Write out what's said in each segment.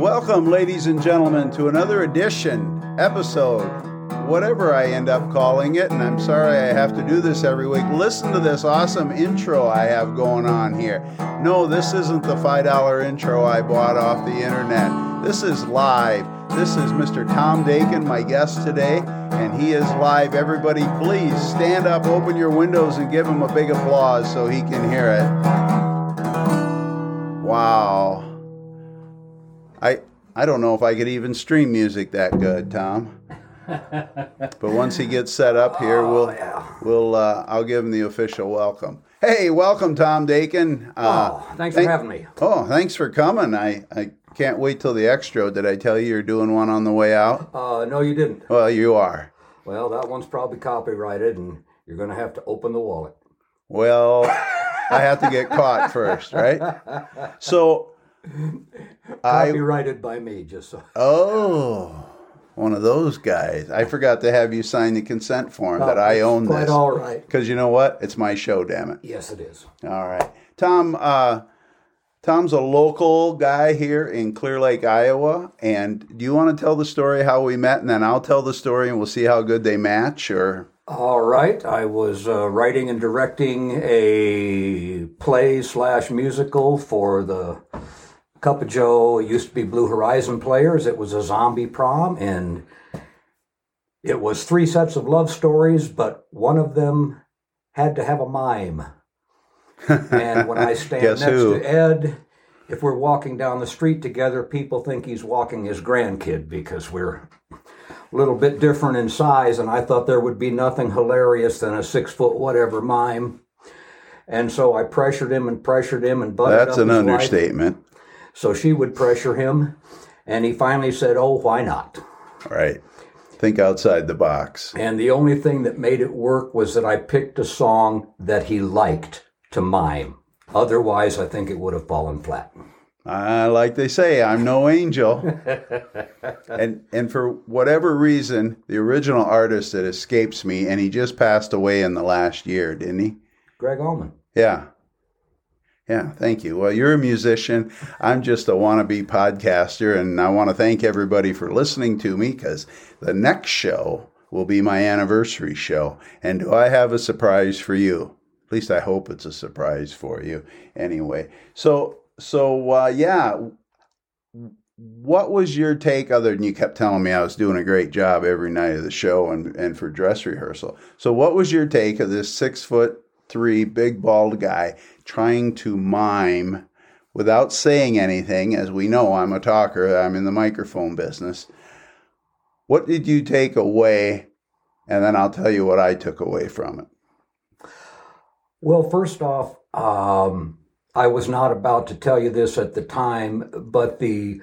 Welcome, ladies and gentlemen, to another edition, episode, whatever I end up calling it. And I'm sorry I have to do this every week. Listen to this awesome intro I have going on here. No, this isn't the $5 intro I bought off the internet. This is live. This is Mr. Tom Dakin, my guest today, and he is live. Everybody, please stand up, open your windows, and give him a big applause so he can hear it. Wow. I don't know if I could even stream music that good, Tom. but once he gets set up here, we'll Oh, yeah. we'll uh, I'll give him the official welcome. Hey, welcome, Tom Dakin. Uh, Oh, thanks thank- for having me. Oh, thanks for coming. I, I can't wait till the extra. Did I tell you you're doing one on the way out? Uh, no, you didn't. Well, you are. Well, that one's probably copyrighted, and you're going to have to open the wallet. Well, I have to get caught first, right? So, I Copyrighted by me, just so. oh, one of those guys. I forgot to have you sign the consent form that I own Quite this. all right. Because you know what? It's my show, damn it. Yes, it is. All right. Tom, uh, Tom's a local guy here in Clear Lake, Iowa. And do you want to tell the story how we met? And then I'll tell the story and we'll see how good they match or. All right. I was uh, writing and directing a play slash musical for the Cup of Joe. Used to be Blue Horizon Players. It was a zombie prom, and it was three sets of love stories, but one of them had to have a mime. And when I stand next who? to Ed, if we're walking down the street together, people think he's walking his grandkid because we're a little bit different in size. And I thought there would be nothing hilarious than a six foot whatever mime. And so I pressured him and pressured him and butted up. That's up an wife. So she would pressure him. And he finally said, Oh, why not? Right. Think outside the box. And the only thing that made it work was that I picked a song that he liked to mime. Otherwise, I think it would have fallen flat. Uh, like they say, I'm no angel. and and for whatever reason, the original artist that escapes me, and he just passed away in the last year, didn't he? Gregg Allman. Yeah. Yeah, thank you. Well, you're a musician. I'm just a wannabe podcaster, and I want to thank everybody for listening to me because the next show will be my anniversary show. And do I have a surprise for you? At least I hope it's a surprise for you. Anyway, so so uh, yeah, what was your take other than you kept telling me I was doing a great job every night of the show and, and for dress rehearsal? So what was your take of this six foot three big bald guy trying to mime without saying anything? As we know, I'm a talker, I'm in the microphone business. What did you take away? And then I'll tell you what I took away from it. Well, first off, um, I was not about to tell you this at the time, but the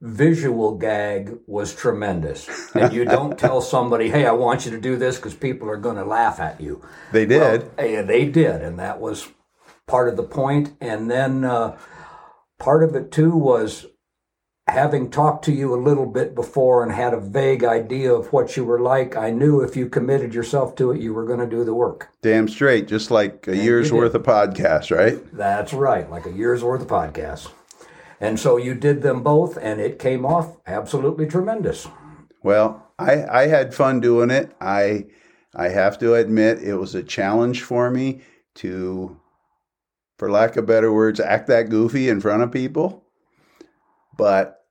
visual gag was tremendous. And you don't tell somebody, hey, I want you to do this because people are going to laugh at you. They did. Well, yeah, they did, and that was part of the point. And then uh, part of it too was having talked to you a little bit before and had a vague idea of what you were like. I knew if you committed yourself to it, you were going to do the work. Damn straight, just like a year's worth of podcast, right? That's right, like a year's worth of podcasts. And so you did them both, and it came off absolutely tremendous. Well, I, I had fun doing it. I I have to admit it was a challenge for me to, for lack of better words, act that goofy in front of people. But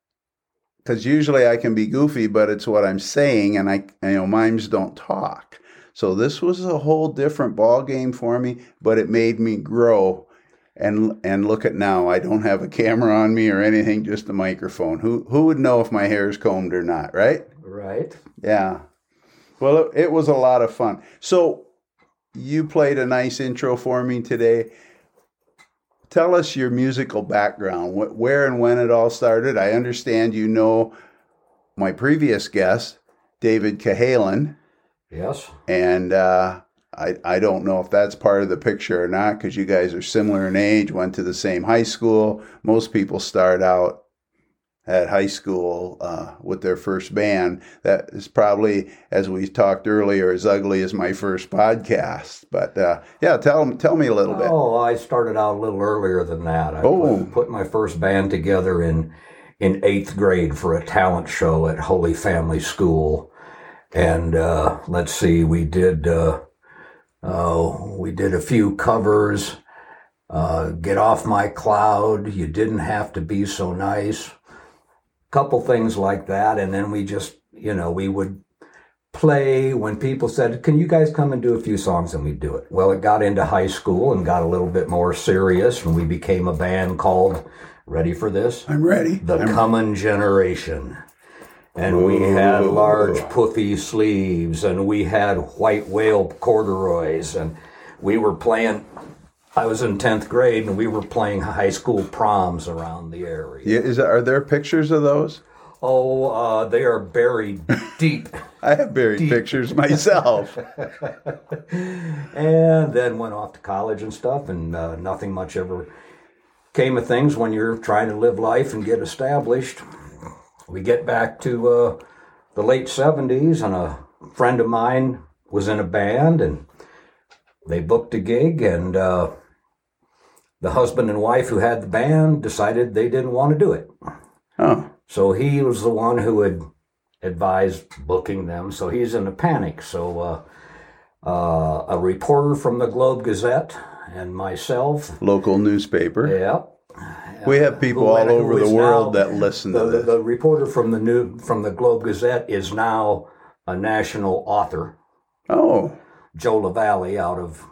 because usually I can be goofy, but it's what I'm saying, and I you know mimes don't talk. So this was a whole different ball game for me, but it made me grow. And and look at now, I don't have a camera on me or anything, just a microphone. Who who would know if my hair is combed or not, right? Right? Yeah. Well, it, it was a lot of fun. So you played a nice intro for me today. Tell us your musical background, where and when it all started. I understand you know my previous guest, David Cahalan, Yes. and uh, I, I don't know if that's part of the picture or not because you guys are similar in age, went to the same high school. Most people start out at high school uh, with their first band. That is probably, as we talked earlier, as ugly as my first podcast. But uh, yeah, tell tell me a little bit. Oh, I started out a little earlier than that. I Oh. put, my first band together in in eighth grade for a talent show at Holy Family School, and uh, let's see, we did uh, uh, we did a few covers. Uh, Get off my cloud. You didn't have to be so nice. Couple things like that, and then we just you know we would play when people said, Can you guys come and do a few songs? And we'd do it. Well, it got into high school and got a little bit more serious, and we became a band called, ready for this? I'm ready. The I'm- Common Generation. And we had large puffy sleeves, and we had wide wale corduroys, and we were playing. I was in 10th grade, and we were playing high school proms around the area. yeah, is are there pictures of those? Oh, uh, they are buried deep. I have buried pictures myself. and then went off to college and stuff, and uh, nothing much ever came of things when you're trying to live life and get established. We get back to uh, the late 70s, and a friend of mine was in a band, and they booked a gig, and uh, the husband and wife who had the band decided they didn't want to do it. Oh, So he was the one who had advised booking them. So he's in a panic. So uh, uh, a reporter from the Globe Gazette and myself, local newspaper. yeah. We have people all over the world now- that listen The, to the, this. the reporter from the new from the Globe Gazette is now a national author, Oh, Joe LaValle out of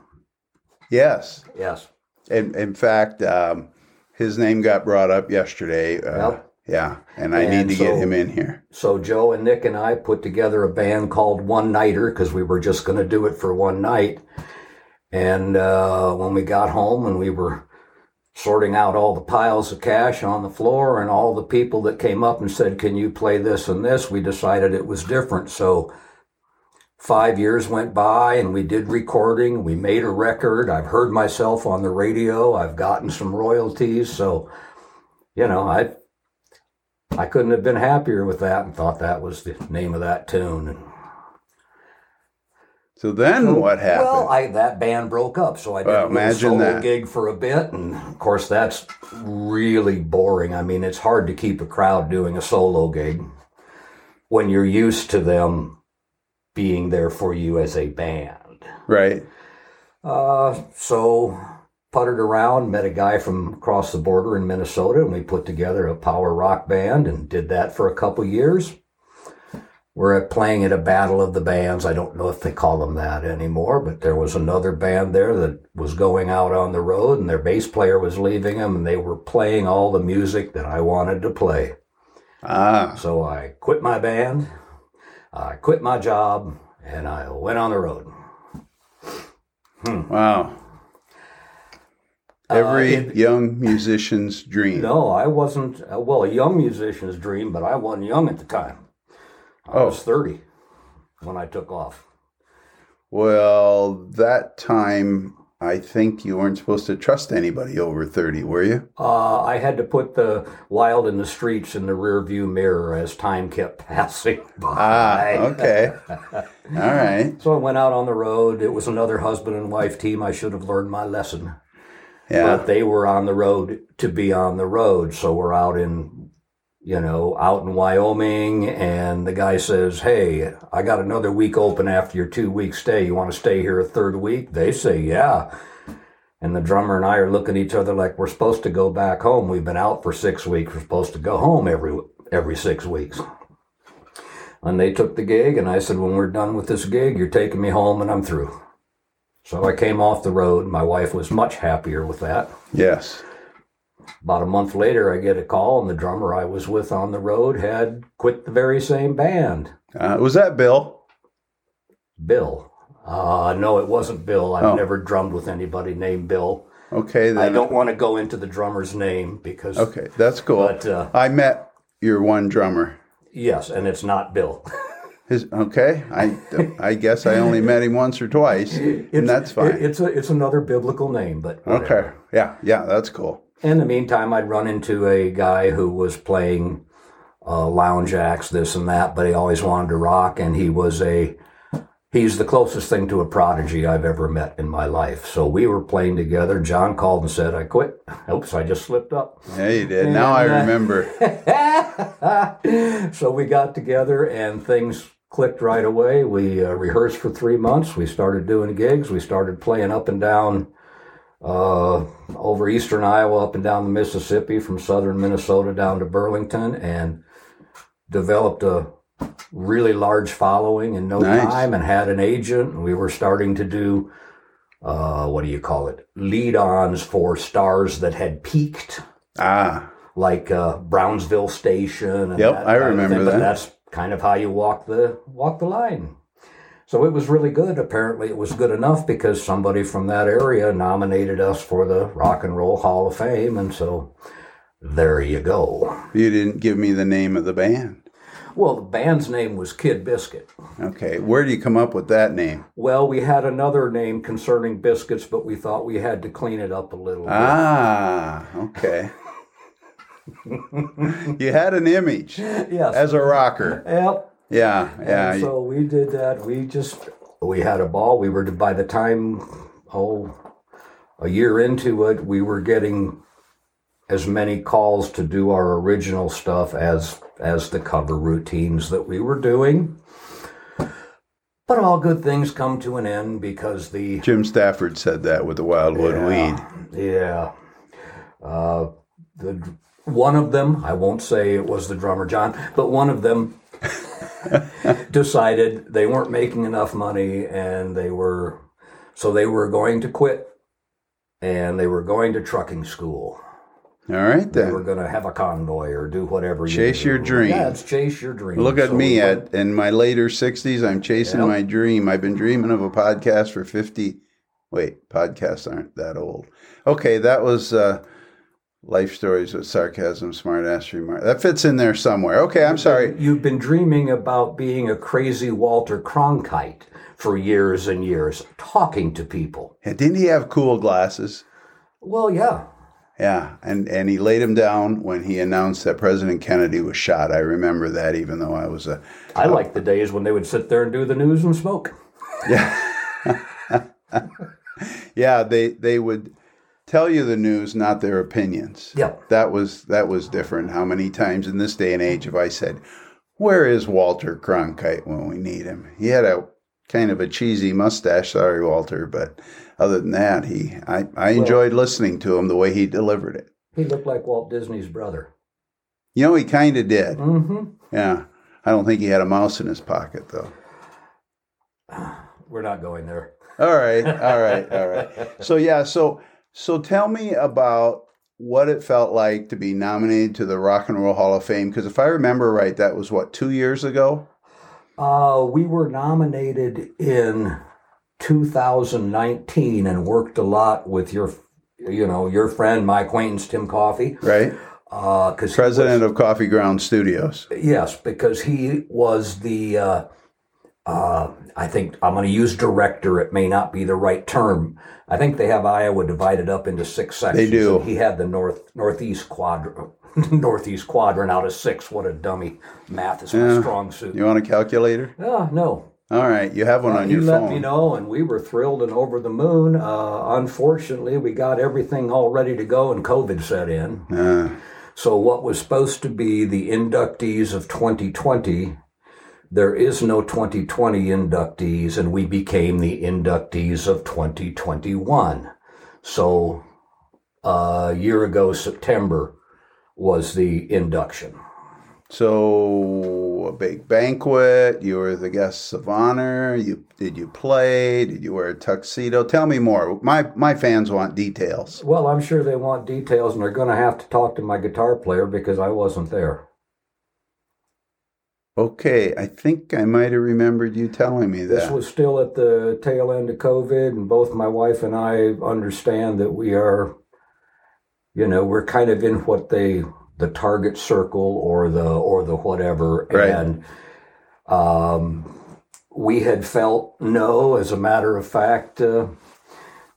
yes. yes. In, in fact, um, his name got brought up yesterday. Uh, Yep. Yeah, and I And need to get him in here. So Joe and Nick and I put together a band called One Nighter because we were just going to do it for one night. And uh, when we got home and we were sorting out all the piles of cash on the floor and all the people that came up and said, "Can you play this and this?" we decided it was different. So five years went by and we did recording. We made a record. I've heard myself on the radio. I've gotten some royalties. So you know, I I couldn't have been happier with that and thought that was the name of that tune. So then what happened? well, I, that band broke up, so I did Well, a solo that. gig for a bit, and of course that's really boring. I mean, it's hard to keep a crowd doing a solo gig when you're used to them being there for you as a band. right. Uh, so puttered around, met a guy from across the border in Minnesota, and we put together a power rock band and did that for a couple years. We're at playing at a battle of the bands. I don't know if they call them that anymore, but there was another band there that was going out on the road, and their bass player was leaving them, and they were playing all the music that I wanted to play. Ah, So I quit my band, I quit my job, and I went on the road. wow. Every Uh, it- young musician's dream. No, I wasn't. uh, Well, a young musician's dream, but I wasn't young at the time. I Oh. was 30 when I took off. Well, that time, I think you weren't supposed to trust anybody over 30, were you? Uh, I had to put the wild in the streets in the rear view mirror as time kept passing by. Ah, okay. All right. So I went out on the road. It was another husband and wife team. I should have learned my lesson. Yeah. But they were on the road to be on the road. So we're out in, you know, out in Wyoming. And the guy says, Hey, I got another week open after your two week stay. You want to stay here a third week? They say, Yeah. And the drummer and I are looking at each other like we're supposed to go back home. We've been out for six weeks. We're supposed to go home every every six weeks. And they took the gig, and I said, When we're done with this gig, you're taking me home and I'm through. So I came off the road. My wife was much happier with that. yes. About a month later, I get a call, and the drummer I was with on the road had quit the very same band. Uh, was that Bill? Bill. Uh, no, it wasn't Bill. I've Oh. never drummed with anybody named Bill. Okay, then. I don't want to go into the drummer's name because, Okay, that's cool. but uh, I met your one drummer. yes, and it's not Bill. His okay. I I guess I only met him once or twice, and that's fine. It's a, it's another biblical name, but whatever. okay. Yeah. Yeah. That's cool. In the meantime, I'd run into a guy who was playing uh, lounge acts, this and that, but he always wanted to rock, and he was a he's the closest thing to a prodigy I've ever met in my life. So we were playing together. John called and said, I quit. Oops, I just slipped up. Yeah, you did. now I uh, remember. so we got together and things clicked right away. We uh, rehearsed for three months. We started doing gigs. We started playing up and down uh, over eastern Iowa, up and down the Mississippi, from southern Minnesota down to Burlington, and developed a really large following in no Nice. time and had an agent. We were starting to do. Uh, what do you call it? Lead ons for stars that had peaked ah, like uh, Brownsville Station. And Yep, that I remember thing, but that. That's kind of how you walk the walk the line. So it was really good. Apparently, it was good enough because somebody from that area nominated us for the Rock and Roll Hall of Fame, and so there you go. you didn't give me the name of the band. Well, the band's name was Kid Biscuit. Okay, where do you come up with that name? Well, we had another name concerning biscuits, but we thought we had to clean it up a little. bit. Ah, okay. you had an image yes. as a rocker. yep. Yeah, yeah. And so we did that. We just we had a ball. We were by the time oh a year into it, we were getting as many calls to do our original stuff as as the cover routines that we were doing. But all good things come to an end because the Jim Stafford said that with the Wildwood Weed. yeah. Uh, the one of them, I won't say it was the drummer John, but one of them decided they weren't making enough money and they were so they were going to quit and they were going to trucking school. All right then. They were going to have a convoy or do whatever. you Chase do. your dream. Yeah, it's chase your dream. Look at So me at in my later 60s. I'm chasing Yep. my dream. I've been dreaming of a podcast for 50. Wait, podcasts aren't that old. Okay, that was uh, Life Stories with Sarcasm, Smart Ass Remark. That fits in there somewhere. Okay, I'm sorry. You've been dreaming about being a crazy Walter Cronkite for years and years, talking to people. And Didn't he have cool glasses? Well, yeah. Yeah, and, and he laid him down when he announced that President Kennedy was shot. I remember that, even though I was a I like the days when they would sit there and do the news and smoke. Yeah, yeah. They they would tell you the news, not their opinions. Yep. that was that was different. How many times in this day and age have I said, "Where is Walter Cronkite when we need him?" He had a kind of a cheesy mustache. Sorry, Walter, but other than that, he I, I enjoyed listening to him the way he delivered it. He looked like Walt Disney's brother. You know, he kind of did. Mm-hmm. Yeah, I don't think he had a mouse in his pocket though. We're not going there. All right, all right, all right. So yeah, so so tell me about what it felt like to be nominated to the Rock and Roll Hall of Fame because if I remember right, that was what two years ago. Uh, we were nominated in 2019 and worked a lot with your, you know, your friend, my acquaintance Tim Coffey. Right, Uh, because president of Coffee Ground Studios. Yes, because he was the. Uh, uh, I think I'm going to use director. It may not be the right term. I think they have Iowa divided up into six sections. They do. He had the north northeast quadrant. Northeast quadrant out of six. What a dummy! Math is my Yeah. strong suit. You want a calculator? Ah, no. All right, you have one on he your let me know, and we were thrilled and over the moon. Uh, unfortunately, we got everything all ready to go, and COVID set in. Uh, So, what was supposed to be the inductees of 2020, there is no 2020 inductees, and we became the inductees of 2021. So, a year ago, September, was the induction. so a big banquet. You were the guests of honor. You did you play? Did you wear a tuxedo? Tell me more. My my fans want details. Well, I'm sure they want details, and they're going to have to talk to my guitar player because I wasn't there. Okay, I think I might have remembered you telling me that. This was still at the tail end of COVID, and both my wife and I understand that we are, you know, we're kind of in what they the target circle or the or the whatever, Right. and um, we had felt no. As a matter of fact, uh,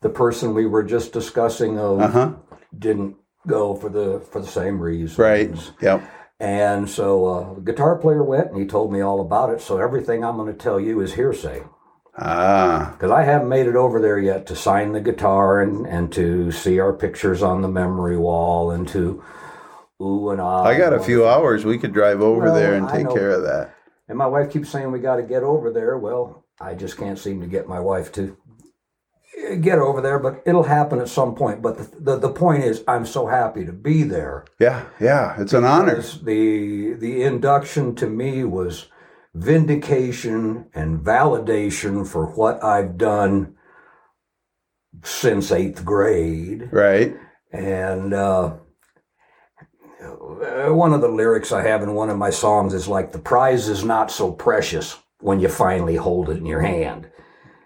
the person we were just discussing of Uh huh. didn't go for the for the same reasons. Right. Yep. And so uh, the guitar player went and he told me all about it. So everything I'm going to tell you is hearsay. Ah, Because I haven't made it over there yet to sign the guitar and, and to see our pictures on the memory wall and to ooh and ah. I got a few hours. We could drive over Well, there and take care of that. And my wife keeps saying we got to get over there. Well, I just can't seem to get my wife to get over there, but it'll happen at some point. But the, the, the point is, I'm so happy to be there. Yeah, yeah, it's an honor. The, the induction to me was vindication and validation for what I've done since eighth grade. Right? And uh, one of the lyrics I have in one of my songs is like, the prize is not so precious when you finally hold it in your hand.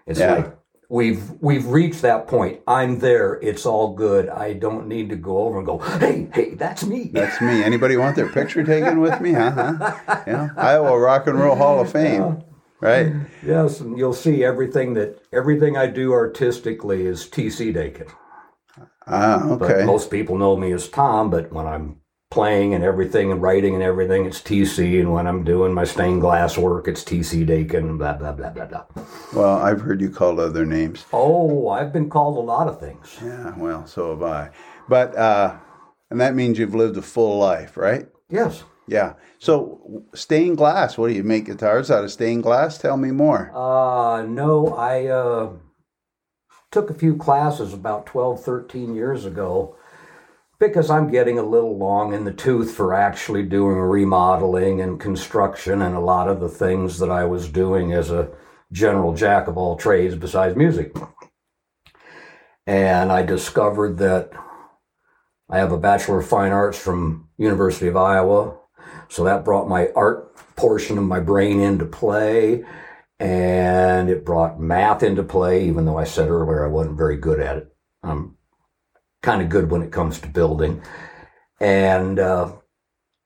It's Yeah. like, we've we've reached that point. I'm there. It's all good. I don't need to go over and go, hey, hey, that's me. That's me. Anybody want their picture taken with me? Huh? huh? Yeah. Iowa Rock and Roll Hall of Fame. Right? Yes, and you'll see everything that everything I do artistically is TC Dakin. Ah, But okay. most people know me as Tom, but when I'm playing and everything and writing and everything, it's TC. And when I'm doing my stained glass work, it's TC Dakin, blah, blah, blah, blah, blah. Well, I've heard you called other names. Oh, I've been called a lot of things. Yeah, well, so have I. But, uh, and that means you've lived a full life, right? Yes. Yeah. So, stained glass, what do you make guitars out of stained glass? Tell me more. Uh, no, I uh, took a few classes about 12, 13 years ago because I'm getting a little long in the tooth for actually doing remodeling and construction and a lot of the things that I was doing as a general jack of all trades besides music. And I discovered that I have a Bachelor of Fine Arts from University of Iowa. So that brought my art portion of my brain into play and it brought math into play, even though I said earlier I wasn't very good at it. I'm kind of good when it comes to building. And uh,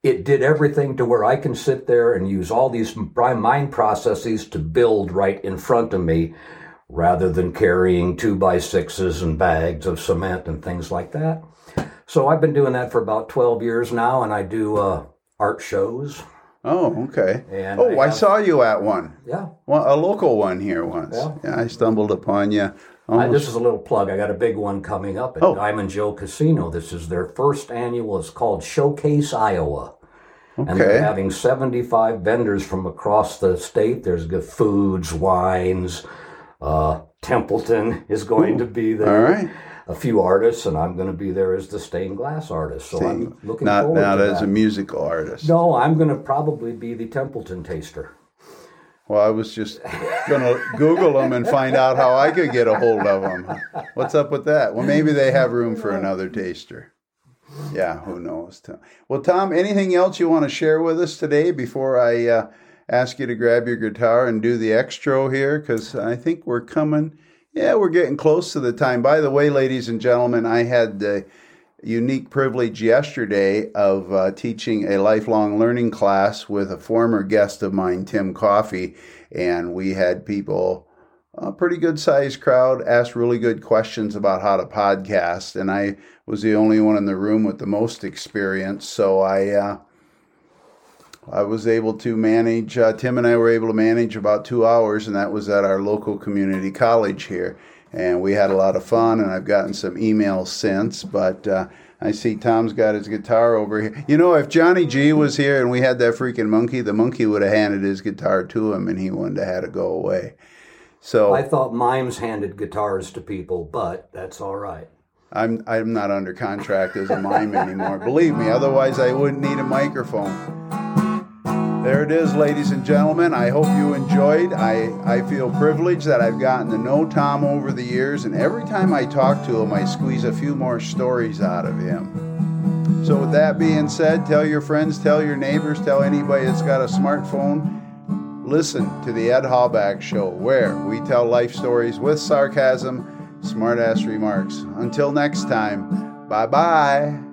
it did everything to where I can sit there and use all these mind processes to build right in front of me rather than carrying two by sixes and bags of cement and things like that. So I've been doing that for about 12 years now, and I do uh, art shows. Oh, okay. And Oh, I have- saw you at one. Yeah. One, a local one here once. Yeah. Yeah, I stumbled upon you. I, this is a little plug. I got a big one coming up at Oh. Diamond Joe Casino. This is their first annual. It's called Showcase Iowa. And they're having 75 vendors from across the state. There's good foods, wines. Uh, Templeton is going to be there. right. A few artists, and I'm going to be there as the stained glass artist. So I'm looking Not forward not to as that. a musical artist. no, I'm going to probably be the Templeton taster. Well, I was just gonna Google them and find out how I could get a hold of them. What's up with that? Well, maybe they have room for another taster. Yeah, who knows? Tom. Well, Tom, anything else you want to share with us today before I uh, ask you to grab your guitar and do the extra here? Because I think we're coming. Yeah, we're getting close to the time. By the way, ladies and gentlemen, I had the unique privilege yesterday of uh, teaching a lifelong learning class with a former guest of mine, Tim Coffey, and we had people, a pretty good sized crowd, ask really good questions about how to podcast, and I was the only one in the room with the most experience, so I. Uh, I was able to manage, uh, Tim and I were able to manage about two hours, and that was at our local community college here. And we had a lot of fun, and I've gotten some emails since. But uh, I see Tom's got his guitar over here. You know, if Johnny G was here and we had that freaking monkey, the monkey would have handed his guitar to him, and he wouldn't have had to go away. So I thought mimes handed guitars to people, but that's all right. I'm I'm not under contract as a mime anymore. Believe me, otherwise I wouldn't need a microphone. There it is, ladies and gentlemen. I hope you enjoyed. I, I feel privileged that I've gotten to know Tom over the years, and every time I talk to him, I squeeze a few more stories out of him. So, with that being said, tell your friends, tell your neighbors, tell anybody that's got a smartphone. Listen to the Ed Hallback Show, where we tell life stories with sarcasm, smartass remarks. Until next time, bye bye.